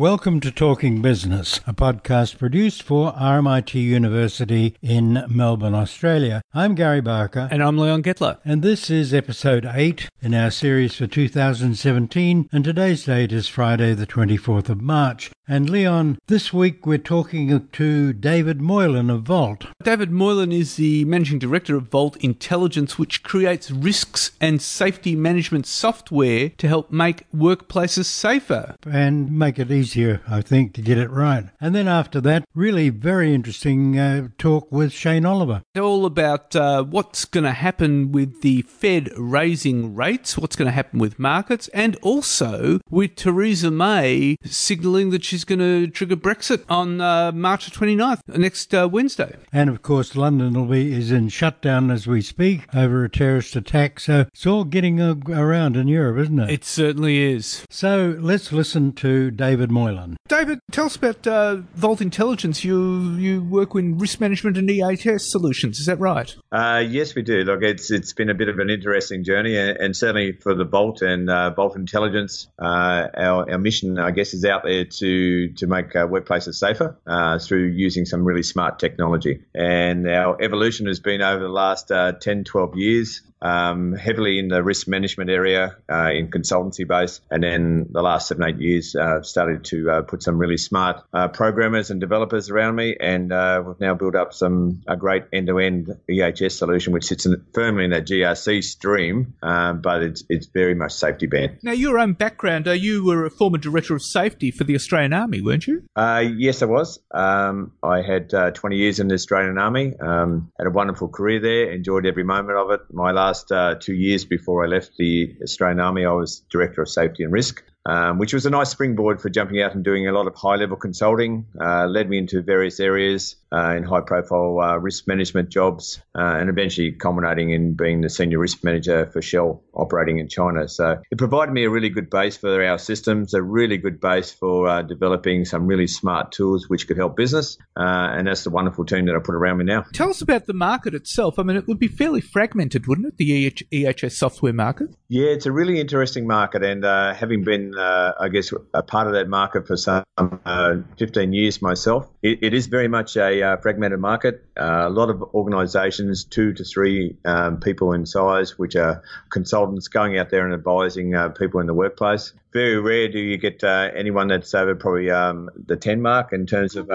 Welcome to Talking Business, a podcast produced for RMIT University in Melbourne, Australia. I'm Gary Barker. And I'm Leon Gettler. And this is episode 8 in our series for 2017. And today's date is Friday, the 24th of March. And Leon, this week we're talking to David Moylan of Vault. David Moylan is the managing director of Vault Intelligence, which creates risks and safety management software to help make workplaces safer. And make it easier, I think, to get it right. And then after that, really very interesting uh, talk with Shane Oliver. All about uh, what's going to happen with the Fed raising rates, what's going to happen with markets, and also with Theresa May signalling that she's is going to trigger Brexit on uh, March 29th, next uh, Wednesday. And of course, London will be is in shutdown as we speak over a terrorist attack. So it's all getting uh, around in Europe, isn't it? It certainly is. So let's listen to David Moylan. David, tell us about uh, Vault Intelligence. You you work in risk management and EHS solutions. Is that right? Uh, yes, we do. Look, it's it's been a bit of an interesting journey, and, and certainly for the Vault and uh, Vault Intelligence, our our mission, I guess, is out there to to make uh, workplaces safer uh, through using some really smart technology. And our evolution has been over the last uh, 10, 12 years um, heavily in the risk management area uh, in consultancy base, and then the last seven eight years uh, started to uh, put some really smart uh, programmers and developers around me, and uh, we've now built up some a great end to end EHS solution which sits in, firmly in that GRC stream, um, but it's it's very much safety band. Now, your own background, uh, you were a former director of safety for the Australian Army, weren't you? yes, I was. Um, I had 20 years in the Australian Army. Um, had a wonderful career there. Enjoyed every moment of it. My last last uh, two years before I left the Australian Army, I was Director of Safety and Risk um, which was a nice springboard for jumping out and doing a lot of high level consulting. Uh, led me into various areas uh, in high profile uh, risk management jobs, uh, and eventually culminating in being the senior risk manager for Shell operating in China. So it provided me a really good base for our systems, a really good base for uh, developing some really smart tools which could help business. Uh, and that's the wonderful team that I put around me now. Tell us about the market itself. I mean, it would be fairly fragmented, wouldn't it? The EHS software market? Yeah, it's a really interesting market. And having been uh, I guess, a part of that market for some uh, 15 years myself. it, it is very much a uh, fragmented market. Uh, a lot of organisations, two to three um, people in size, which are consultants going out there and advising uh, people in the workplace. Very rare do you get uh, anyone that's over probably um, the 10 mark in terms of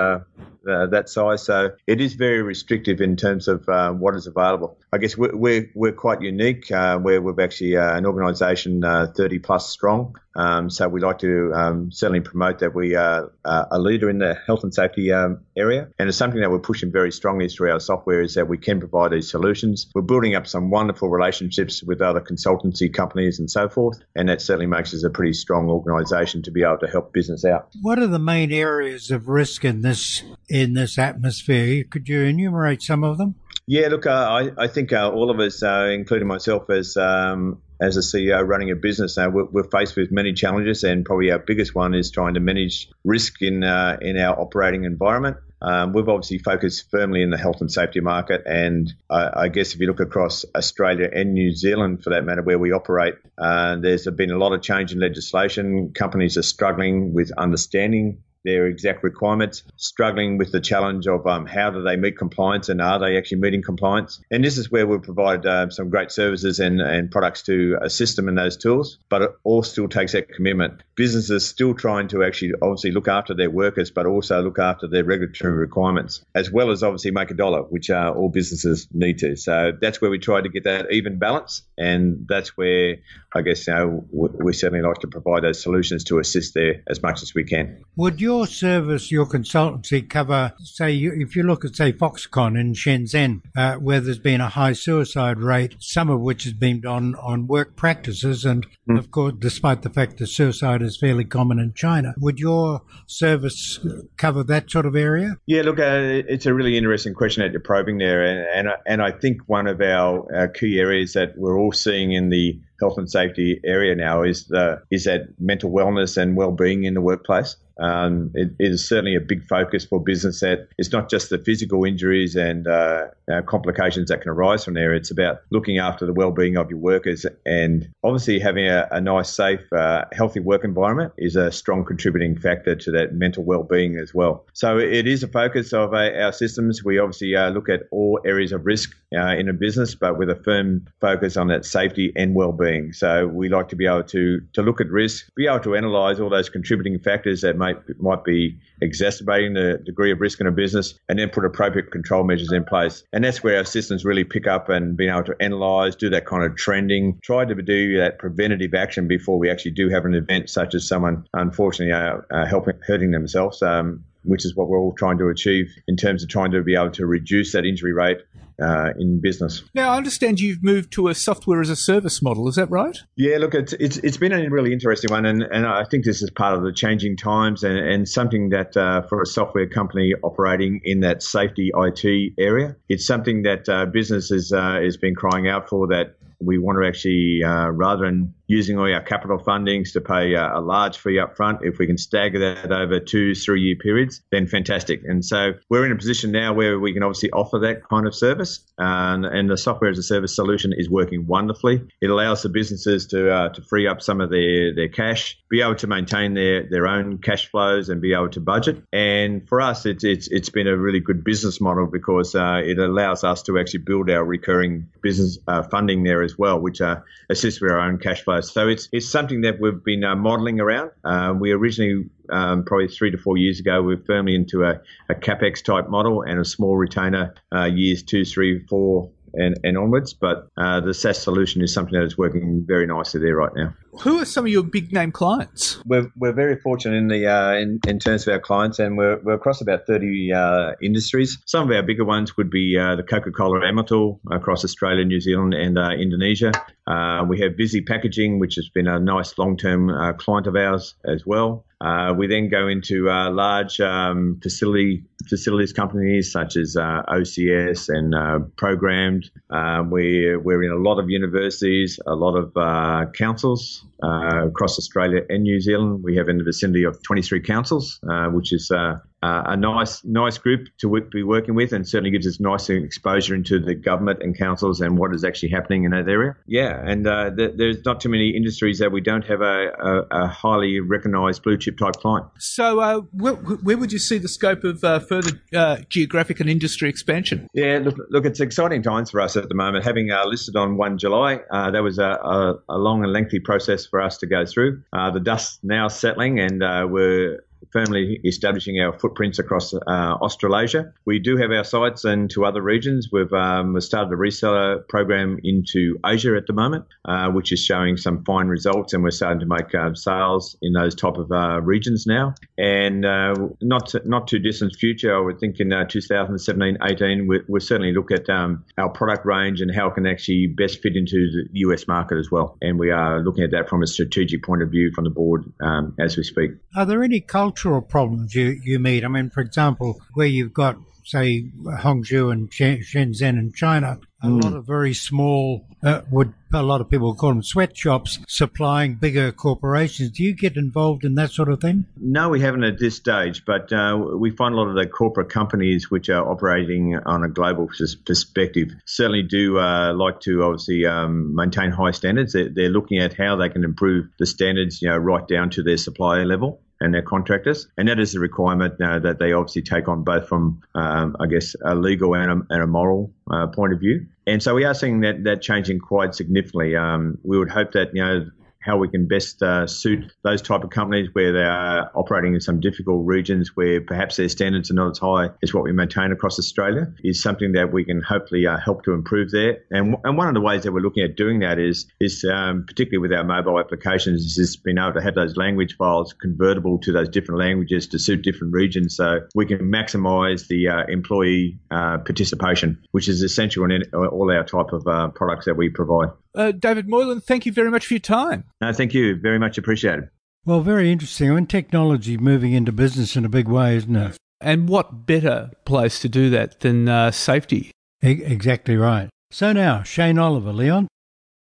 uh, that size. So it is very restrictive in terms of uh, what is available. I guess we're, we're, we're quite unique uh, where we're actually uh, an organisation uh, 30 plus strong. Um, so we like to um, certainly promote that we are a leader in the health and safety um, area. And it's something that we're pushing very strongly through our software is that we can provide these solutions. We're building up some wonderful relationships with other consultancy companies and so forth. And that certainly makes us a pretty strong organisation to be able to help business out. What are the main areas of risk in this in this atmosphere. Could you enumerate some of them? Yeah, look, uh, I, I think uh, all of us, uh, including myself as um, as a CEO running a business, uh, we're, we're, faced with many challenges, and probably our biggest one is trying to manage risk in uh, in our operating environment. Um, we've obviously focused firmly in the health and safety market, and I guess if you look across Australia and New Zealand, for that matter, where we operate, uh, there's been a lot of change in legislation. Companies are struggling with understanding their exact requirements, struggling with the challenge of um, how do they meet compliance and are they actually meeting compliance. And this is where we provide uh, some great services and, and products to assist them in those tools, but it all still takes that commitment. Businesses still trying to actually obviously look after their workers, but also look after their regulatory requirements, as well as obviously make a dollar, which uh, all businesses need to. So that's where we try to get that even balance. And that's where I guess you know, we certainly like to provide those solutions to assist there as much as we can. Would your service, your consultancy cover, say, if you look at, say, Foxconn in Shenzhen, uh, where there's been a high suicide rate, some of which has been done on work practices, and mm. of course, despite the fact that suicide is fairly common in China, would your service cover that sort of area? Yeah, look, uh, it's a really interesting question that you're probing there, and and, and I think one of our, our key areas that we're all seeing in the health and safety area now is the is that mental wellness and well-being in the workplace. Um, it, it is certainly a big focus for business that it's not just the physical injuries and uh, uh, complications that can arise from there. It's about looking after the well-being of your workers and obviously having a, a nice, safe, uh, healthy work environment is a strong contributing factor to that mental well-being as well. So it is a focus of uh, our systems. We obviously uh, look at all areas of risk uh, in a business, but with a firm focus on that safety and well-being. So we like to be able to to look at risk, be able to analyse all those contributing factors that might might be exacerbating the degree of risk in a business, and then put appropriate control measures in place. And that's where our systems really pick up and being able to analyse, do that kind of trending, try to do that preventative action before we actually do have an event such as someone unfortunately uh, uh, helping hurting themselves. Um, which is what we're all trying to achieve in terms of trying to be able to reduce that injury rate uh, in business. Now, I understand you've moved to a software as a service model. Is that right? Yeah, look, it's it's, it's been a really interesting one, and, and I think this is part of the changing times and, and something that uh, for a software company operating in that safety IT area, it's something that uh, business has, uh, has been crying out for that we want to actually, uh, rather than using all our capital fundings to pay a, a, large fee up front, if we can stagger that over two, three year periods, then fantastic. And so we're in a position now where we can obviously offer that kind of service. And, and the software as a service solution is working wonderfully. It allows the businesses to, uh, to free up some of their, their cash, be able to maintain their, their own cash flows and be able to budget. And for us, it's, it's, it's been a really good business model because uh, it allows us to actually build our recurring business uh, funding there as well, which uh, assists with our own cash So it's it's something that we've been uh, modelling around. Uh, we originally, um, probably three to four years ago, we are firmly into a, a capex type model and a small retainer uh, years two, three, four, and, and onwards. But uh, the SaaS solution is something that is working very nicely there right now. Who are some of your big name clients? We're, we're very fortunate in the uh, in, in terms of our clients, and we're, we're across about 30 uh, industries. Some of our bigger ones would be uh, the Coca Cola Amatil across Australia, New Zealand, and uh, Indonesia. Uh, we have Visy Packaging, which has been a nice long term uh, client of ours as well. Uh, we then go into uh, large um, facility facilities companies such as uh, OCS and uh, Programmed. Um, we're, we're in a lot of universities, a lot of uh, councils uh, across Australia and New Zealand. We have in the vicinity of 23 councils, uh, which is uh, a nice nice group to be working with, and certainly gives us nice exposure into the government and councils and what is actually happening in that area. Yeah, and uh, th- there's not too many industries that we don't have a, a, a highly recognised blue chip type client. So, uh, where, where, would you see the scope of uh, further uh, geographic and industry expansion? Yeah, look, look, it's exciting times for us at the moment. Having uh, listed on one July, that was a, a, a, long and lengthy process for us to go through. the dust now settling, and we're firmly establishing our footprints across uh, Australasia. We do have our sites into other regions. We've, um, started a reseller program into Asia at the moment, uh, which is showing some fine results, and we're starting to make uh, sales in those type of uh, regions now. And uh, not not too distant future, I would think in uh, 2017, 18, we, we'll certainly look at um, our product range and how it can actually best fit into the US market as well. And we are looking at that from a strategic point of view from the board um, as we speak. Are there any cultural problems you, you meet? I mean, for example, where you've got, say, Hangzhou and Shenzhen in China, a mm. lot of very small, uh, would a lot of people call them sweatshops, supplying bigger corporations. Do you get involved in that sort of thing? No, we haven't at this stage, but uh, we find a lot of the corporate companies which are operating on a global perspective certainly do uh, like to obviously um, maintain high standards. They're, they're looking at how they can improve the standards, you know, right down to their supplier level and their contractors. And that is a requirement uh, that they obviously take on both from, um, I guess, a legal and a, and a moral uh, point of view. And so we are seeing that, that changing quite significantly. Um, we would hope that, you know, how we can best uh, suit those type of companies where they are operating in some difficult regions where perhaps their standards are not as high as what we maintain across Australia is something that we can hopefully uh, help to improve there. And, and one of the ways that we're looking at doing that is is um, particularly with our mobile applications is being able to have those language files convertible to those different languages to suit different regions, so we can maximise the uh, employee uh, participation, which is essential in all our type of uh, products that we provide. Uh, David Moylan, thank you very much for your time. No, thank you. Very much appreciated. Well, very interesting. I mean, technology moving into business in a big way, isn't it? And what better place to do that than uh, safety? E- exactly right. So now, Shane Oliver, Leon.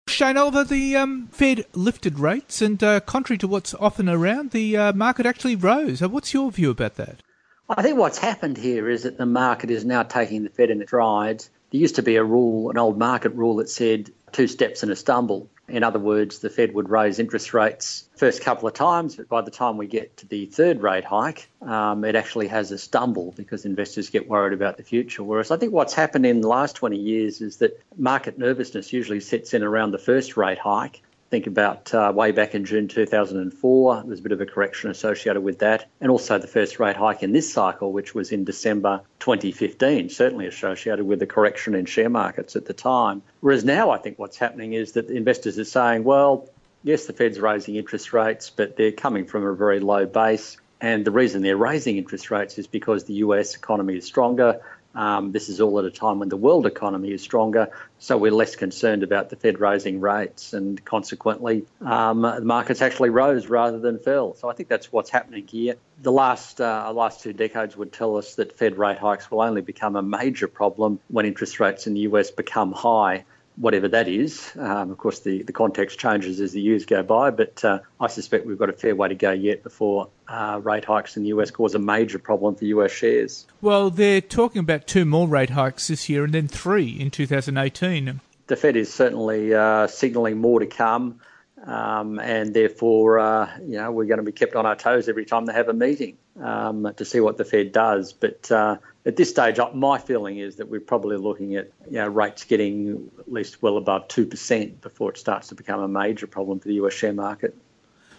Shane Oliver, the um, Fed lifted rates, and uh, contrary to what's often around, the uh, market actually rose. Uh, what's your view about that? I think what's happened here is that the market is now taking the Fed in its stride. There used to be a rule, an old market rule that said two steps and a stumble. In other words, the Fed would raise interest rates first couple of times, but by the time we get to the third rate hike, um, it actually has a stumble because investors get worried about the future. Whereas I think what's happened in the last 20 years is that market nervousness usually sets in around the first rate hike think about uh, way back in June 2004, there's a bit of a correction associated with that, and also the first rate hike in this cycle, which was in December 2015, certainly associated with the correction in share markets at the time. Whereas now, I think what's happening is that investors are saying, well, yes, the Fed's raising interest rates, but they're coming from a very low base. And the reason they're raising interest rates is because the US economy is stronger. Um, this is all at a time when the world economy is stronger, so we're less concerned about the Fed raising rates, and consequently, um, the markets actually rose rather than fell. So I think that's what's happening here. The last uh, last two decades would tell us that Fed rate hikes will only become a major problem when interest rates in the US become high whatever that is. Um, of course, the, the context changes as the years go by, but uh, I suspect we've got a fair way to go yet before uh, rate hikes in the US cause a major problem for US shares. Well, they're talking about two more rate hikes this year and then three in 2018. The Fed is certainly uh, signalling more to come. Um, and therefore, uh, you know, we're going to be kept on our toes every time they have a meeting um, to see what the Fed does. But uh, at this stage, my feeling is that we're probably looking at you know, rates getting at least well above 2% before it starts to become a major problem for the US share market.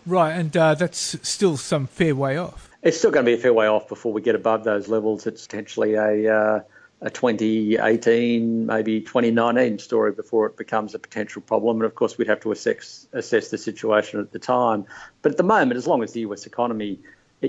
Right, and uh, that's still some fair way off. It's still going to be a fair way off before we get above those levels. It's potentially a, uh, a 2018, maybe 2019 story before it becomes a potential problem. And of course, we'd have to assess, assess the situation at the time. But at the moment, as long as the US economy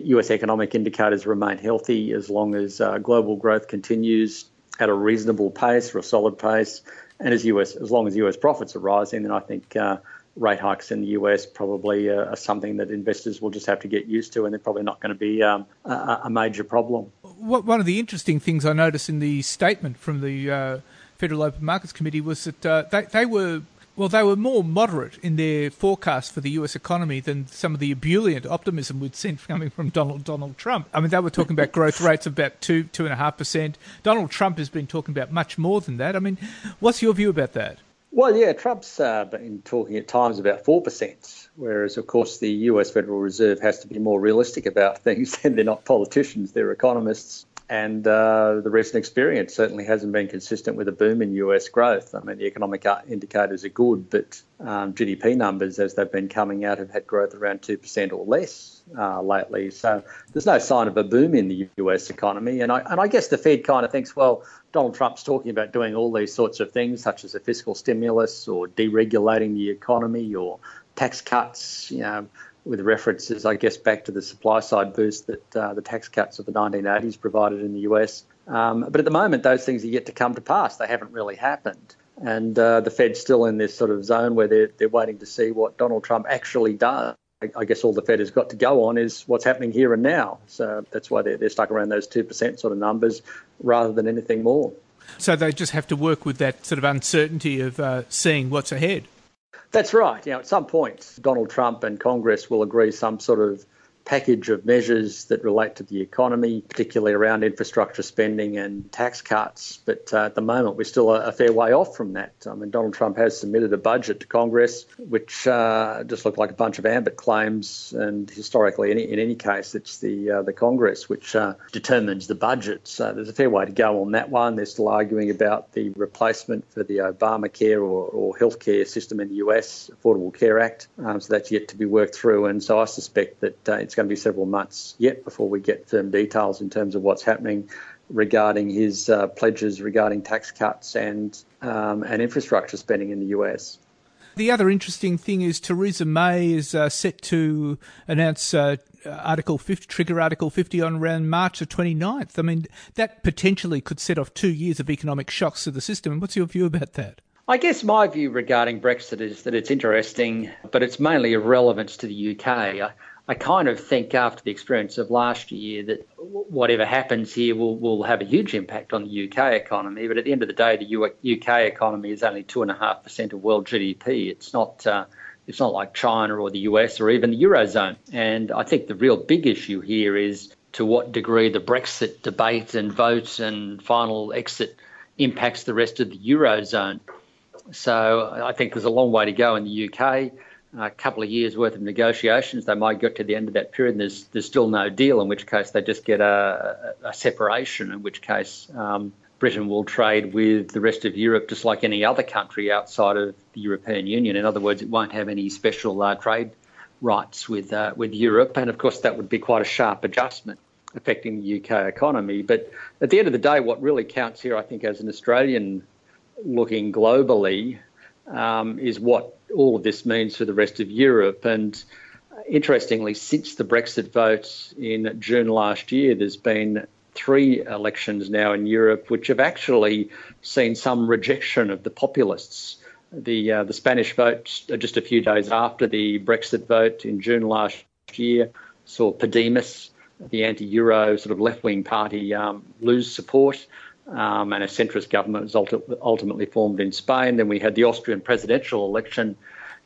US economic indicators remain healthy as long as uh, global growth continues at a reasonable pace or a solid pace, and as US as long as US profits are rising, then I think uh, rate hikes in the US probably uh, are something that investors will just have to get used to, and they're probably not going to be um, a, a, major problem. One of the interesting things I noticed in the statement from the uh, Federal Open Markets Committee was that uh, they, they were well, they were more moderate in their forecast for the U.S. economy than some of the ebullient optimism we'd seen coming from Donald Donald Trump. I mean, they were talking about growth rates of about two two and a half percent. Donald Trump has been talking about much more than that. I mean, what's your view about that? Well, yeah, Trump's uh, been talking at times about four percent, whereas of course the U.S. Federal Reserve has to be more realistic about things. And they're not politicians; they're economists and uh, the recent experience certainly hasn't been consistent with a boom in US growth. I mean, the economic indicators are good, but um, GDP numbers, as they've been coming out, have had growth around 2% or less uh, lately. So there's no sign of a boom in the US economy. And I, and I guess the Fed kind of thinks, well, Donald Trump's talking about doing all these sorts of things, such as a fiscal stimulus or deregulating the economy or tax cuts, you know, with references, I guess, back to the supply side boost that uh, the tax cuts of the 1980s provided in the US. Um, but at the moment, those things are yet to come to pass. They haven't really happened. And uh, the Fed's still in this sort of zone where they're, they're waiting to see what Donald Trump actually does. I, guess all the Fed has got to go on is what's happening here and now. So that's why they're, they're stuck around those 2% sort of numbers rather than anything more. So they just have to work with that sort of uncertainty of uh, seeing what's ahead. That's right. You know, at some point, Donald Trump and Congress will agree some sort of package of measures that relate to the economy, particularly around infrastructure spending and tax cuts. But uh, at the moment, we're still a, a, fair way off from that. I mean, Donald Trump has submitted a budget to Congress, which uh, just looked like a bunch of ambit claims. And historically, in any case, it's the uh, the Congress which uh, determines the budget. So there's a fair way to go on that one. They're still arguing about the replacement for the Obamacare or, or healthcare system in the US, Affordable Care Act. Um, so that's yet to be worked through. And so I suspect that uh, it's going to be several months yet before we get firm details in terms of what's happening regarding his uh, pledges regarding tax cuts and um, and infrastructure spending in the US. The other interesting thing is Theresa May is uh, set to announce uh, Article 50, trigger Article 50 on around March the 29th. I mean, that potentially could set off two years of economic shocks to the system. And what's your view about that? I guess my view regarding Brexit is that it's interesting, but it's mainly of relevance to the UK. I, kind of think after the experience of last year that whatever happens here will, will have a huge impact on the UK economy. But at the end of the day, the UK economy is only two and a half percent of world GDP. It's not. Uh, it's not like China or the US or even the Eurozone. And I think the real big issue here is to what degree the Brexit debate and vote and final exit impacts the rest of the Eurozone. So I think there's a long way to go in the UK a couple of years worth of negotiations. They might get to the end of that period and there's, there's still no deal, in which case they just get a, a separation, in which case um, Britain will trade with the rest of Europe just like any other country outside of the European Union. In other words, it won't have any special uh, trade rights with, uh, with Europe. And of course, that would be quite a sharp adjustment affecting the UK economy. But at the end of the day, what really counts here, I think, as an Australian looking globally, um, is what all of this means for the rest of Europe. And interestingly, since the Brexit vote in June last year, there's been three elections now in Europe which have actually seen some rejection of the populists. The uh, the Spanish vote just a few days after the Brexit vote in June last year saw Podemos, the anti-Euro sort of left-wing party, um, lose support um, and a centrist government was ultimately formed in Spain. Then we had the Austrian presidential election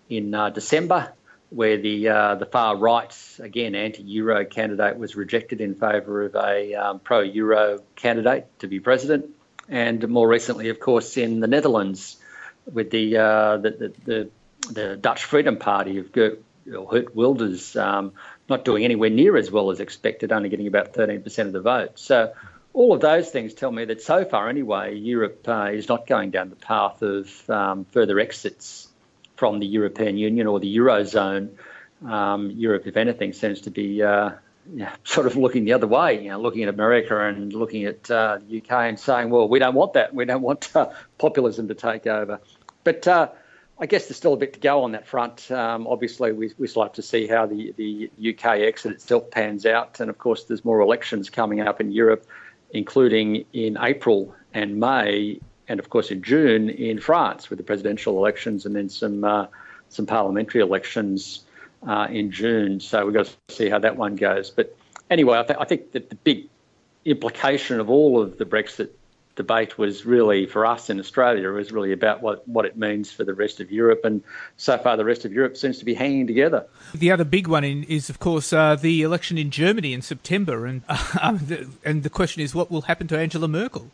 in uh, December, where the uh, the far right, again anti-Euro candidate, was rejected in favour of a um, pro-Euro candidate to be president. And more recently, of course, in the Netherlands, with the uh, the, the, the, Dutch Freedom Party of Geert Wilders um, not doing anywhere near as well as expected, only getting about 13% of the vote. So all of those things tell me that so far, anyway, Europe uh, is not going down the path of um, further exits from the European Union or the Eurozone. Um, Europe, if anything, seems to be uh, yeah, sort of looking the other way, you know, looking at America and looking at uh, the UK and saying, well, we don't want that. We don't want uh, populism to take over. But uh, I guess there's still a bit to go on that front. Um, obviously, we, we still have to see how the, the UK exit itself pans out. And of course, there's more elections coming up in Europe including in April and May, and of course in June in France with the presidential elections, and then some uh, some parliamentary elections uh, in June. So we've got to see how that one goes. But anyway, I, th- I think that the big implication of all of the Brexit debate was really for us in Australia it was really about what, what it means for the rest of Europe, and so far the rest of Europe seems to be hanging together. The other big one in, is, of course, uh, the election in Germany in September, and uh, the, and the question is, what will happen to Angela Merkel?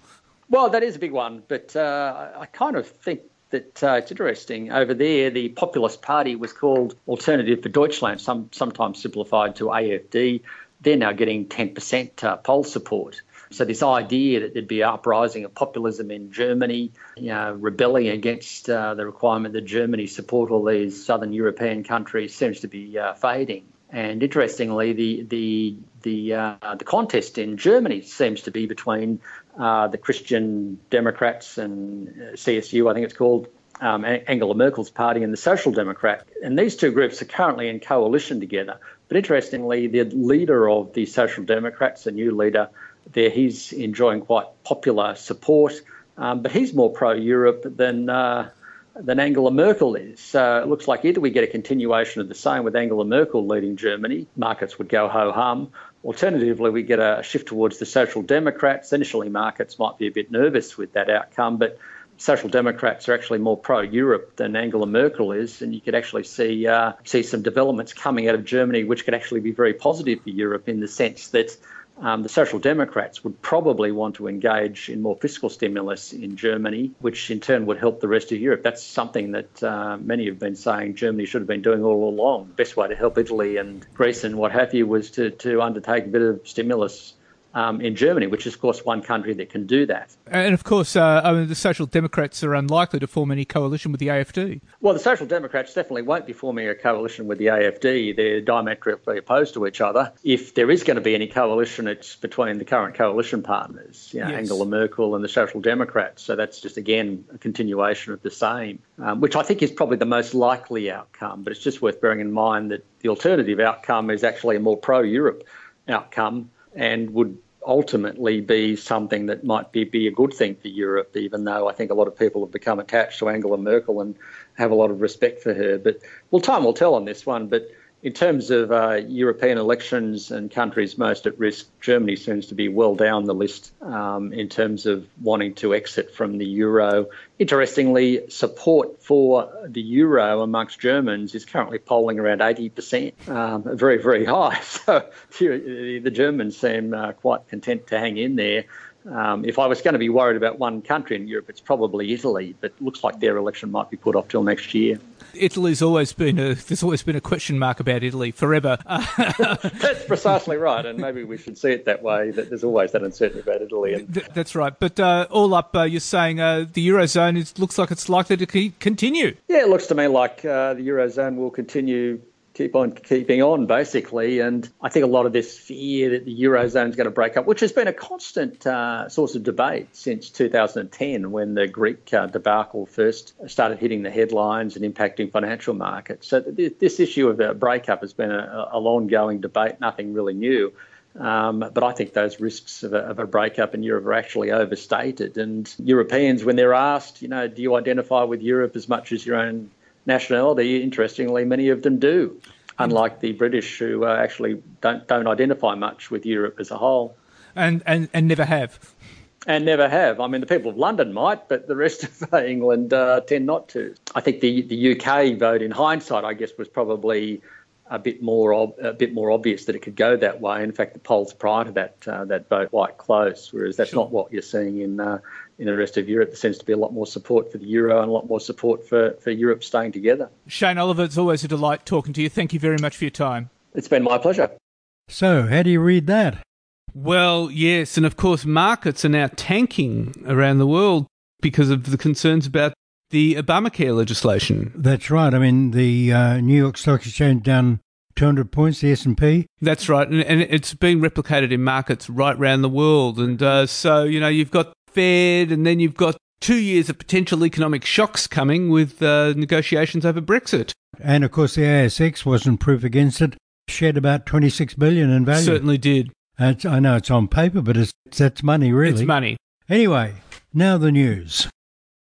Well, that is a big one, but uh, I kind of think that uh, it's interesting. Over there, the populist party was called Alternative for Deutschland, some, sometimes simplified to AFD. They're now getting 10% uh, poll support. So this idea that there'd be uprising of populism in Germany, you know, rebelling against uh, the requirement that Germany support all these southern European countries seems to be uh, fading. And interestingly, the the the uh, the contest in Germany seems to be between uh, the Christian Democrats and uh, CSU, I think it's called, um, Angela Merkel's party and the Social Democrat. And these two groups are currently in coalition together. But interestingly, the leader of the Social Democrats, a new leader, there he's enjoying quite popular support, um, but he's more pro-Europe than uh, than Angela Merkel is. So it looks like either we get a continuation of the same with Angela Merkel leading Germany, markets would go ho hum. Alternatively, we get a shift towards the Social Democrats. Initially, markets might be a bit nervous with that outcome, but Social Democrats are actually more pro-Europe than Angela Merkel is, and you could actually see uh, see some developments coming out of Germany, which could actually be very positive for Europe in the sense that um, the Social Democrats would probably want to engage in more fiscal stimulus in Germany, which in turn would help the rest of Europe. That's something that uh, many have been saying Germany should have been doing all along. The best way to help Italy and Greece and what have you was to, to undertake a bit of stimulus um, in Germany, which is, of course, one country that can do that. And of course, uh, I mean, the Social Democrats are unlikely to form any coalition with the AFD. Well, the Social Democrats definitely won't be forming a coalition with the AFD. They're diametrically opposed to each other. If there is going to be any coalition, it's between the current coalition partners, you know, yes. Angela Merkel and the Social Democrats. So that's just, again, a continuation of the same, um, which I think is probably the most likely outcome. But it's just worth bearing in mind that the alternative outcome is actually a more pro Europe outcome and would ultimately be something that might be, be a good thing for Europe, even though I think a lot of people have become attached to Angela Merkel and have a lot of respect for her. But well, time will tell on this one. But In terms of uh, European elections and countries most at risk, Germany seems to be well down the list um, in terms of wanting to exit from the euro. Interestingly, support for the euro amongst Germans is currently polling around 80%, um, very, very high. So the Germans seem uh, quite content to hang in there. Um, if I was going to be worried about one country in Europe, it's probably Italy, but it looks like their election might be put off till next year. Italy's always been a there's always been a question mark about Italy forever. that's precisely right, and maybe we should see it that way. That there's always that uncertainty about Italy. And... that's right. But uh, all up, uh, you're saying uh, the eurozone is, looks like it's likely to continue. Yeah, it looks to me like uh, the eurozone will continue keep on keeping on, basically. And I think a lot of this fear that the Eurozone is going to break up, which has been a constant uh, source of debate since 2010 when the Greek uh, debacle first started hitting the headlines and impacting financial markets. So th- this issue of a breakup has been a, a long going debate, nothing really new. Um, but I think those risks of a, of a, breakup in Europe are actually overstated. And Europeans, when they're asked, you know, do you identify with Europe as much as your own nationality, interestingly, many of them do, unlike the British who uh, actually don't, don't identify much with Europe as a whole. And, and, and never have. And never have. I mean, the people of London might, but the rest of England uh, tend not to. I think the, the UK vote, in hindsight, I guess, was probably a bit more ob- a bit more obvious that it could go that way. In fact, the polls prior to that uh, that vote were quite close, whereas that's sure. not what you're seeing in uh, in the rest of Europe. There seems to be a lot more support for the euro and a lot more support for, for Europe staying together. Shane Oliver, it's always a delight talking to you. Thank you very much for your time. It's been my pleasure. So, how do you read that? Well, yes, and of course, markets are now tanking around the world because of the concerns about the Obamacare legislation. That's right. I mean, the uh, New York Stock Exchange down 200 points, the S&P. That's right, and, and it's been replicated in markets right around the world. And uh, so, you know, you've got Fed, and then you've got two years of potential economic shocks coming with uh, negotiations over Brexit. And of course, the ASX wasn't proof against it. Shed about 26 billion in value. Certainly did. It's, I know it's on paper, but it's that's money, really. It's money. Anyway, now the news.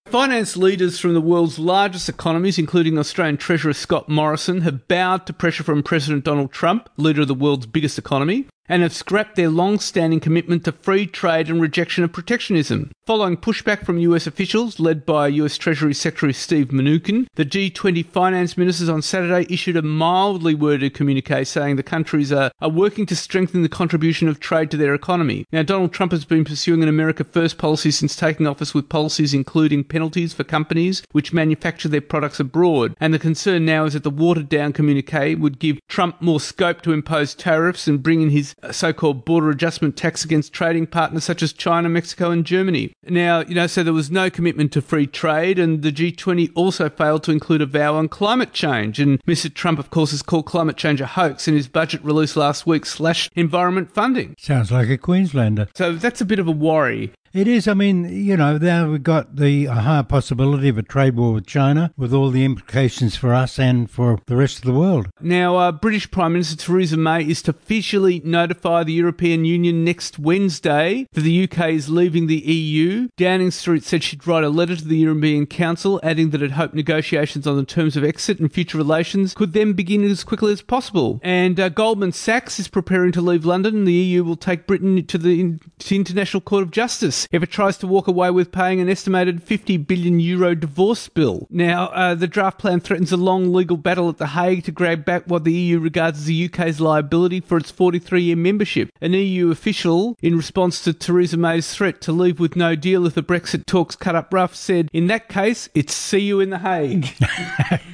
Finance leaders from the world's largest economies, including Australian Treasurer Scott Morrison, have bowed to pressure from President Donald Trump, leader of the world's biggest economy, and have scrapped their long standing commitment to free trade and rejection of protectionism. Following pushback from US officials, led by US Treasury Secretary Steve Mnuchin, the G20 finance ministers on Saturday issued a mildly worded communique saying the countries are, are working to strengthen the contribution of trade to their economy. Now, Donald Trump has been pursuing an America First policy since taking office with policies including penalties for companies which manufacture their products abroad. And the concern now is that the watered down communique would give Trump more scope to impose tariffs and bring in his so called border adjustment tax against trading partners such as China, Mexico, and Germany. Now, you know, so there was no commitment to free trade, and the G20 also failed to include a vow on climate change. And Mr. Trump, of course, has called climate change a hoax, and his budget release last week slashed environment funding. Sounds like a Queenslander. So that's a bit of a worry. It is. I mean, you know, now we've got the higher possibility of a trade war with China, with all the implications for us and for the rest of the world. Now, uh, British Prime Minister Theresa May is to officially notify the European Union next Wednesday that the UK is leaving the EU. Downing Street said she'd write a letter to the European Council, adding that it hoped negotiations on the terms of exit and future relations could then begin as quickly as possible. And uh, Goldman Sachs is preparing to leave London, and the EU will take Britain to the, to International Court of Justice if it tries to walk away with paying an estimated 50 billion euro divorce bill. Now, uh, the draft plan threatens a long legal battle at The Hague to grab back what the EU regards as the UK's liability for its 43 year membership. An EU official, in response to Theresa May's threat to leave with no deal if the Brexit talks cut up rough, said, In that case, it's see you in The Hague.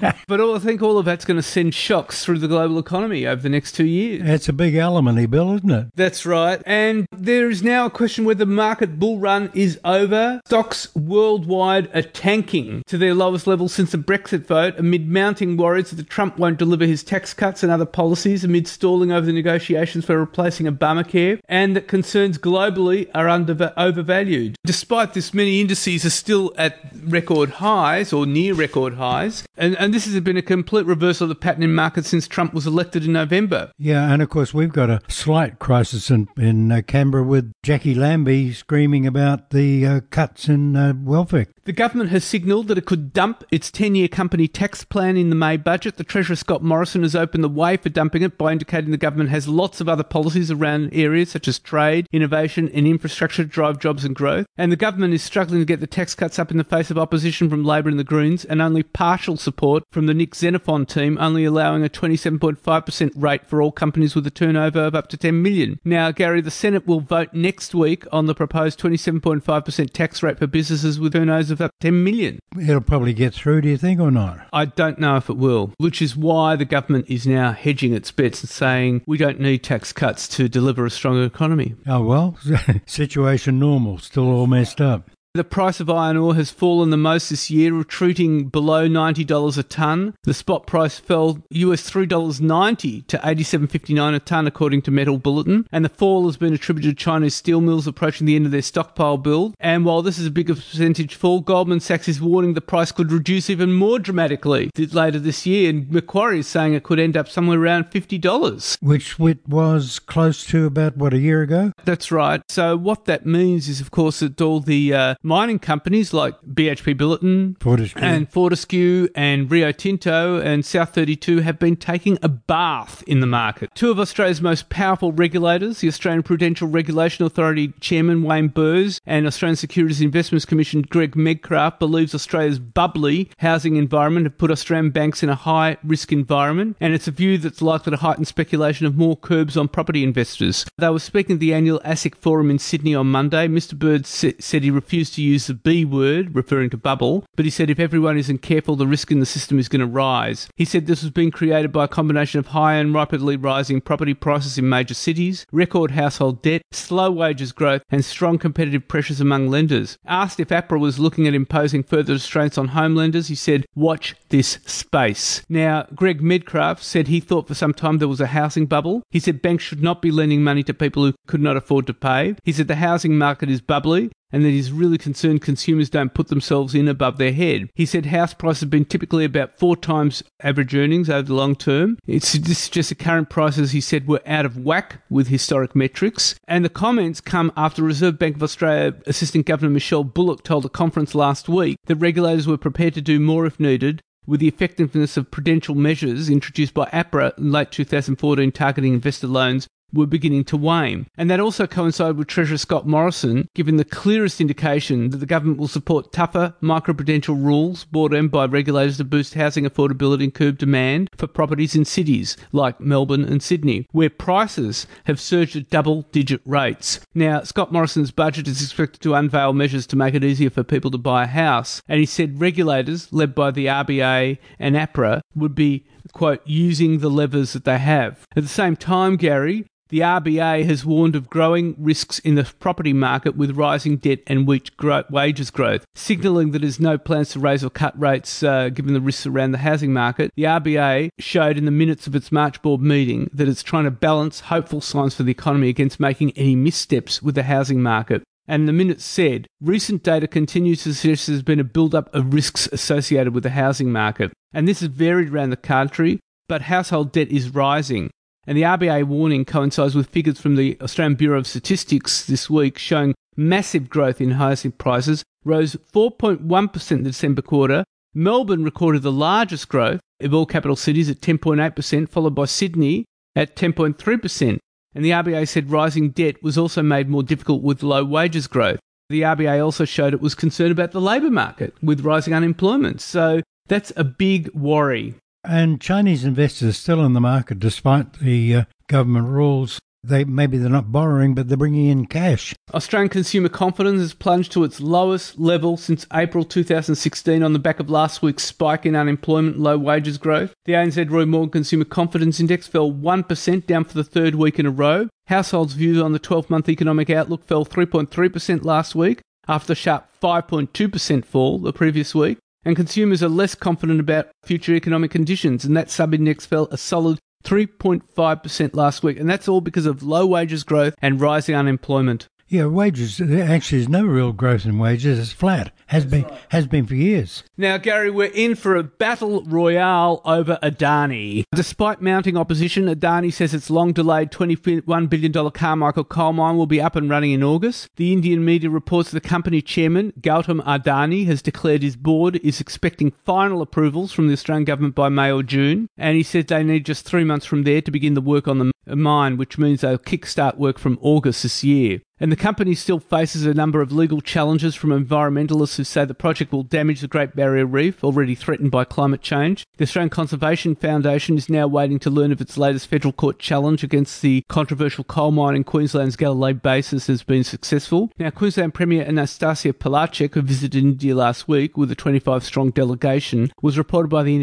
but all, I think all of that's going to send shocks through the global economy over the next two years. That's a big alimony bill, isn't it? That's right. And there is now a question whether market bull run is over. Stocks worldwide are tanking to their lowest level since the Brexit vote amid mounting worries that Trump won't deliver his tax cuts and other policies amid stalling over the negotiations for replacing Obamacare and that concerns globally are under overvalued. Despite this, many indices are still at record highs or near record highs. And, and this has been a complete reversal of the pattern in markets since Trump was elected in November. Yeah, and of course, we've got a slight crisis in, in uh, Canberra with Jacqui Lambie screaming about the uh, cuts in uh, welfare. The government has signalled that it could dump its 10 year company tax plan in the May budget. The Treasurer Scott Morrison has opened the way for dumping it by indicating the government has lots of other policies around areas such as trade, innovation, and infrastructure to drive jobs and growth. And the government is struggling to get the tax cuts up in the face of opposition from Labor and the Greens and only partial support from the Nick Xenophon team, only allowing a 27.5% rate for all companies with a turnover of up to 10 million. Now, Gary, the Senate will vote next week on the proposed 27.5% tax rate for businesses with turnovers of up to 10 million. It'll probably get through, do you think, or not? I don't know if it will, which is why the government is now hedging its bets and saying we don't need tax cuts to deliver a stronger economy. Oh, well, situation normal, still all messed up. The price of iron ore has fallen the most this year, retreating below $90 a tonne. The spot price fell US $3.90 to $87.59 a tonne, according to Metal Bulletin. And the fall has been attributed to Chinese steel mills approaching the end of their stockpile build. And while this is a bigger percentage fall, Goldman Sachs is warning the price could reduce even more dramatically later this year. And Macquarie is saying it could end up somewhere around $50. Which it was close to about, what, a year ago? That's right. So what that means is, of course, that all the uh, mining companies like BHP Billiton Fortescue. and Fortescue and Rio Tinto and South 32 have been taking a bath in the market. Two of Australia's most powerful regulators, the Australian Prudential Regulation Authority Chairman Wayne Byres and Australian Securities Investments Commission Greg Medcraft believes Australia's bubbly housing environment have put Australian banks in a high risk environment and it's a view that's likely to heighten speculation of more curbs on property investors. They were speaking at the annual ASIC forum in Sydney on Monday. Mr Byres said he refused to use the B word, referring to bubble, but he said if everyone isn't careful, the risk in the system is going to rise. He said this was being created by a combination of high and rapidly rising property prices in major cities, record household debt, slow wages growth, and strong competitive pressures among lenders. Asked if APRA was looking at imposing further restraints on home lenders, he said, Watch this space. Now, Greg Medcraft said he thought for some time there was a housing bubble. He said banks should not be lending money to people who could not afford to pay. He said the housing market is bubbly and that he's really concerned consumers don't put themselves in above their head. He said house prices have been typically about four times average earnings over the long term. It's this suggests the current prices, he said, were out of whack with historic metrics. And the comments come after Reserve Bank of Australia Assistant Governor Michelle Bullock told a conference last week that regulators were prepared to do more if needed with the effectiveness of prudential measures introduced by APRA in late 2014 targeting investor loans were beginning to wane. And that also coincided with Treasurer Scott Morrison giving the clearest indication that the government will support tougher microprudential rules brought in by regulators to boost housing affordability and curb demand for properties in cities like Melbourne and Sydney, where prices have surged at double digit rates. Now, Scott Morrison's budget is expected to unveil measures to make it easier for people to buy a house, and he said regulators, led by the RBA and APRA, would be quote, using the levers that they have. At the same time, Gary, the RBA has warned of growing risks in the property market with rising debt and weak wages growth, signalling that there's no plans to raise or cut rates uh, given the risks around the housing market. The RBA showed in the minutes of its March board meeting that it's trying to balance hopeful signs for the economy against making any missteps with the housing market. And the minutes said recent data continues to suggest there's been a build-up of risks associated with the housing market. And this is varied around the country, but household debt is rising. And the RBA warning coincides with figures from the Australian Bureau of Statistics this week showing massive growth in housing prices, rose 4.1% in the December quarter. Melbourne recorded the largest growth of all capital cities at 10.8%, followed by Sydney at 10.3%. And the RBA said rising debt was also made more difficult with low wages growth. The RBA also showed it was concerned about the labour market with rising unemployment. So that's a big worry. And Chinese investors are still in the market despite the uh, government rules. They maybe they're not borrowing, but they're bringing in cash. Australian consumer confidence has plunged to its lowest level since April 2016 on the back of last week's spike in unemployment low wages growth. The ANZ Roy Morgan Consumer Confidence Index fell 1% down for the third week in a row. Households' views on the 12-month economic outlook fell 3.3% last week after the sharp 5.2% fall the previous week and consumers are less confident about future economic conditions, and that sub-index fell a solid 3.5% last week, and that's all because of low wages growth and rising unemployment. Yeah, wages actually there's no real growth in wages. It's flat. Has been has been for years. Now, Gary, we're in for a battle royale over Adani. Despite mounting opposition, Adani says its long delayed $21 billion Carmichael coal mine will be up and running in August. The Indian media reports the company chairman, Gautam Adani, has declared his board is expecting final approvals from the Australian government by May or June, and he said they need just three months from there to begin the work on the mine, which means they'll kickstart work from August this year. And the company still faces a number of legal challenges from environmentalists who say the project will damage the Great Barrier Reef, already threatened by climate change. The Australian Conservation Foundation is now waiting to learn if its latest federal court challenge against the controversial coal mine in Queensland's Galilee Basin has been successful. Now, Queensland Premier Anastasia Palaszczuk, who visited India last week with a 25 strong delegation, was reported by the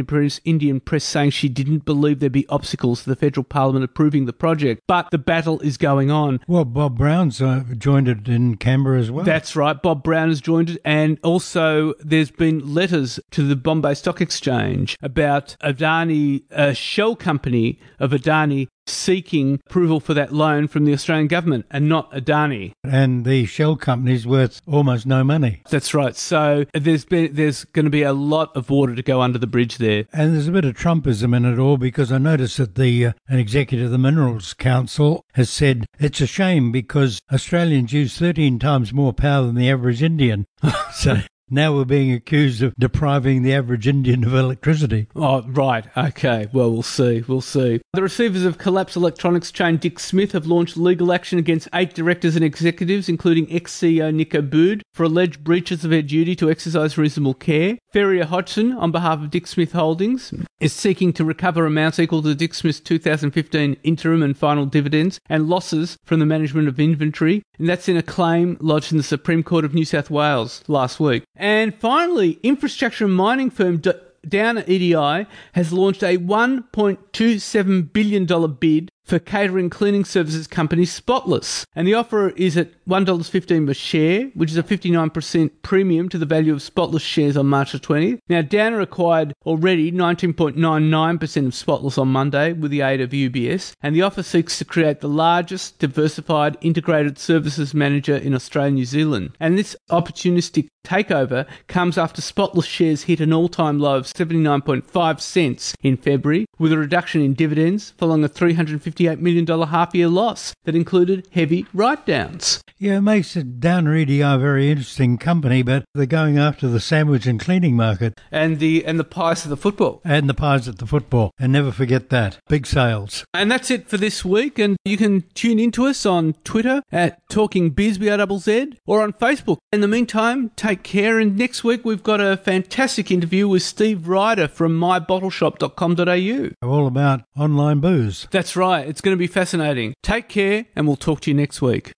Indian press saying she didn't believe there'd be obstacles to the federal parliament approving the project. But the battle is going on. Well, Bob Brown's uh, joined it in Canberra as well. That's right. Bob Brown has joined it. And also, there's been letters to the Bombay Stock Exchange about Adani, a shell company of Adani, seeking approval for that loan from the Australian government and not Adani. And the shell company's worth almost no money. That's right. So there's been there's going to be a lot of water to go under the bridge there. And there's a bit of Trumpism in it all because I noticed that the uh, an executive of the Minerals Council has said it's a shame because Australians use 13 times more power than the average Indian. so now we're being accused of depriving the average Indian of electricity. Oh, right. Okay. Well, we'll see. We'll see. The receivers of collapsed electronics chain Dick Smith have launched legal action against eight directors and executives, including ex CEO Nick Abboud, for alleged breaches of their duty to exercise reasonable care. Ferrier Hodgson, on behalf of Dick Smith Holdings, is seeking to recover amounts equal to Dick Smith's 2015 interim and final dividends and losses from the management of inventory. And that's in a claim lodged in the Supreme Court of New South Wales last week. And finally, infrastructure and mining firm Downer EDI has launched a $1.27 billion bid for catering cleaning services company Spotless. And the offer is at $1.15 per share, which is a 59% premium to the value of Spotless shares on March the 20th. Now, Downer acquired already 19.99% of Spotless on Monday with the aid of UBS, and the offer seeks to create the largest diversified integrated services manager in Australia and New Zealand. And this opportunistic takeover comes after Spotless shares hit an all-time low of 79.5 cents in February, with a reduction in dividends following a 358 million dollar half-year loss that included heavy write-downs. Yeah, it makes it Downer EDI a very interesting company, but they're going after the sandwich and cleaning market and the and the pies of the football and the pies at the football, and never forget that big sales. And that's it for this week. And you can tune into us on Twitter at Talking Biz Z or on Facebook. In the meantime, take care. And next week we've got a fantastic interview with Steve Ryder from mybottleshop.com.au. All about online booze. That's right. It's going to be fascinating. Take care, and we'll talk to you next week.